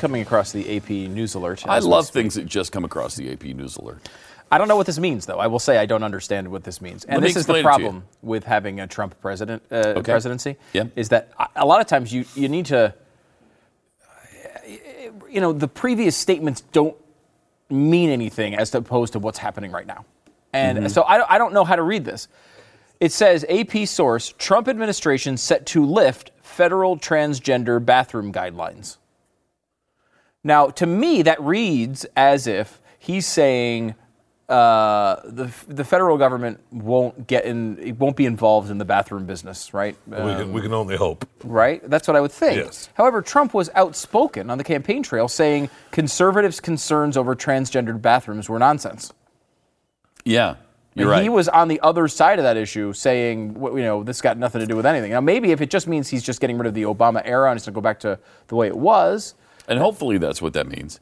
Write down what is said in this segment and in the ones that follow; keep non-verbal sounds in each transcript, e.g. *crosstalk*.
Coming across the AP News Alert. I love things that just come across the AP News Alert. I don't know what this means, though. I will say I don't understand what this means. And Let me this is the explain it to you. problem with having a Trump president uh, presidency. Yeah. Is that a- a lot of times you you need to, you know, the previous statements don't mean anything as opposed to what's happening right now. And Mm-hmm. so I, don't- I don't know how to read this. It says AP source Trump administration set to lift federal transgender bathroom guidelines. Now, to me, that reads as if he's saying uh, the the federal government won't get in, it won't be involved in the bathroom business, right? we, can, we can only hope. Right? That's what I would think. Yes. However, Trump was outspoken on the campaign trail saying conservatives' concerns over transgendered bathrooms were nonsense. Yeah, you're right. He was on the other side of that issue, saying, wh- you know, this got nothing to do with anything. Now, maybe if it just means he's just getting rid of the Obama era and it's going to go back to the way it was, and hopefully that's what that means.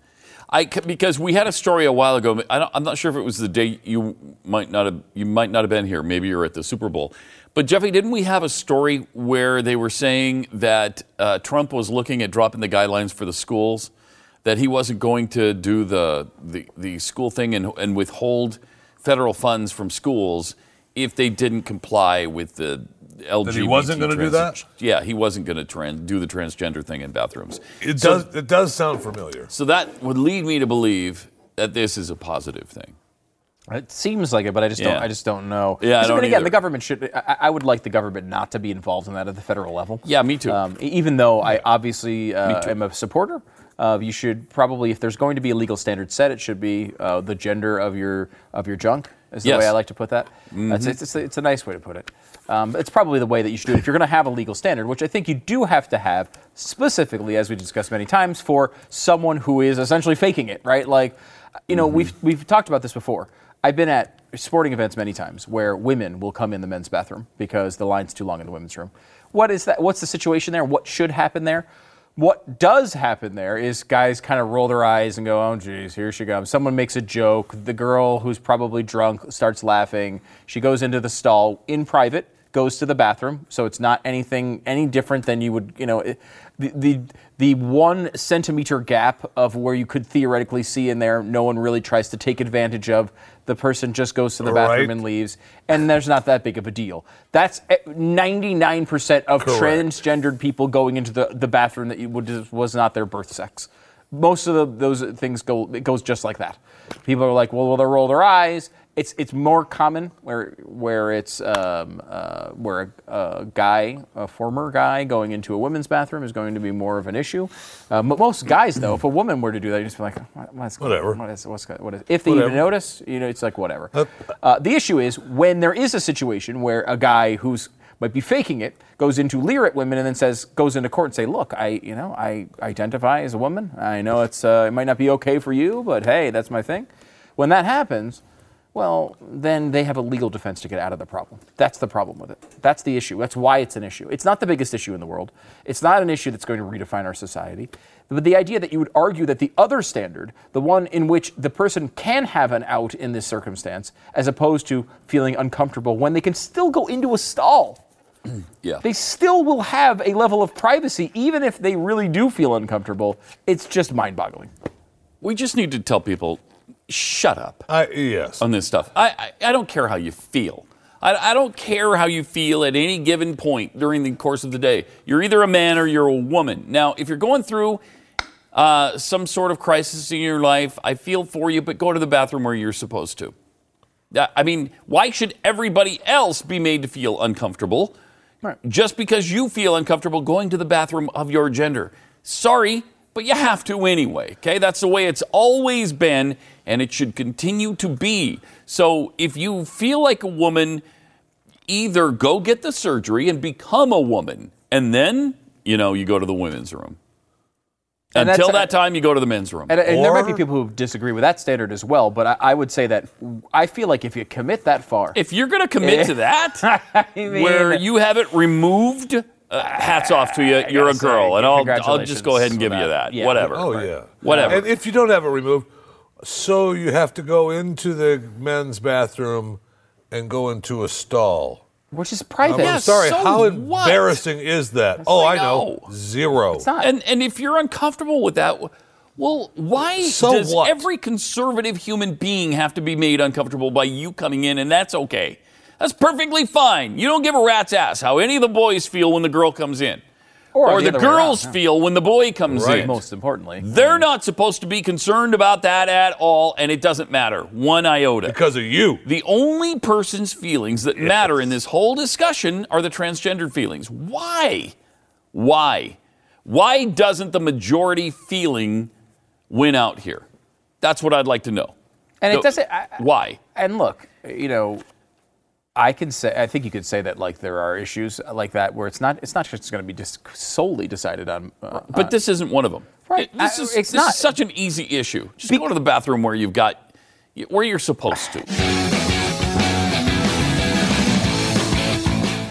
I because we had a story a while ago. I I'm not sure if it was the day you might not have you might not have been here. Maybe you're at the Super Bowl. But Jeffy, didn't we have a story where they were saying that uh, Trump was looking at dropping the guidelines for the schools, that he wasn't going to do the the, the school thing and, and withhold federal funds from schools if they didn't comply with the LGBT. he wasn't gonna do that? Yeah, he wasn't going to trans- do the transgender thing in bathrooms. It So- does. It does sound familiar. so that would lead me to believe that this is a positive thing. It seems like it, but I just don't. I just don't know. Yeah, I Because, don't again, either. the government should. I, I would like the government not to be involved in that at the federal level. Yeah, me too. Um, even though I obviously uh, am a supporter of, you should probably, if there's going to be a legal standard set, it should be uh, the gender of your of your junk. Is the Yes. Mm-hmm. way I like to put that. That's, it's, it's, a- it's a nice way to put it. Um, it's probably the way that you should do it if you're going to have a legal standard, which I think you do have to have specifically, as we discussed many times, for someone who is essentially faking it, right? Like, you know, we've we've talked about this before. I've been at sporting events many times where women will come in the men's bathroom because the line's too long in the women's room. What is that? What's the situation there? What should happen there? What does happen there is guys kind of roll their eyes and go, "Oh, geez, here she comes." Someone makes a joke. The girl who's probably drunk starts laughing. She goes into the stall in private, goes to the bathroom, so it's not anything any different than you would, you know, it, the the the one centimeter gap of where you could theoretically see in there. No one really tries to take advantage of. The person just goes to the bathroom Right. and leaves, and there's not that big of a deal. That's eh, 99% of Correct. transgendered people going into the, the bathroom that you would, was not their birth sex. Most of the, those things go it goes just like that. People are like, well, will they roll their eyes? It's it's more common where where it's um, uh, where a, a guy, a former guy, going into a women's bathroom is going to be more of an issue. Uh, but most guys, though, if a woman were to do that, you'd just be like, what, what's Whatever. What is, what's, what is, if they even notice, you know, it's like whatever. Uh, the issue is when there is a situation where a guy who's might be faking it goes into leer at women and then says goes into court and say, look, I you know I identify as a woman. I know it's uh, it might not be okay for you, but hey, that's my thing. When that happens. Well, then they have a legal defense to get out of the problem. That's the problem with it. That's the issue. That's why it's an issue. It's not the biggest issue in the world. It's not an issue that's going to redefine our society. But the idea that you would argue that the other standard, the one in which the person can have an out in this circumstance, as opposed to feeling uncomfortable when they can still go into a stall, *clears throat* Yeah. they still will have a level of privacy, even if they really do feel uncomfortable. It's just mind boggling. We just need to tell people shut up I, yes. on this stuff. I, I, I don't care how you feel. I, I don't care how you feel at any given point during the course of the day. You're either a man or you're a woman. Now, if you're going through uh, some sort of crisis in your life, I feel for you, but go to the bathroom where you're supposed to. Uh, I mean, why should everybody else be made to feel uncomfortable just because you feel uncomfortable going to the bathroom of your gender? Sorry, but you have to anyway, okay? That's the way it's always been, and it should continue to be. So if you feel like a woman, either go get the surgery and become a woman, and then, you know, you go to the women's room. And Until that time, you go to the men's room. And, and there might be people who disagree with that standard as well, but I, I would say that I feel like if you commit that far, if you're going to commit to *laughs* that, I mean, where you have it removed, uh, hats off to you. You're a gotta say, girl, and I'll, I'll just go ahead and give on you that. that. Yeah. Whatever. Oh yeah. Whatever. And if you don't have it removed, so you have to go into the men's bathroom and go into a stall. which is private. I'm Yes. sorry. so how embarrassing is that? oh, I I know. know. Zero. It's not. And and if you're uncomfortable with that, well, why So does what? every conservative human being have to be made uncomfortable by you coming in? And that's okay. That's perfectly fine. You don't give a rat's ass how any of the boys feel when the girl comes in, Or the, the girls around, feel when the boy comes Right. in. most importantly. They're not supposed to be concerned about that at all, and it doesn't matter one iota. because of you. The only person's feelings that matter in this whole discussion are the transgendered feelings. Why? Why? Why doesn't the majority feeling win out here? That's what I'd like to know. And So- it doesn't. I, I- Why? and look, you know, I can say, I think you could say that like there are issues like that where it's not, it's not just going to be just solely decided on. Uh, But this isn't one of them. Right. It- this I- is, it's this not. is such an easy issue. Just go to the bathroom where you've got, where you're supposed to.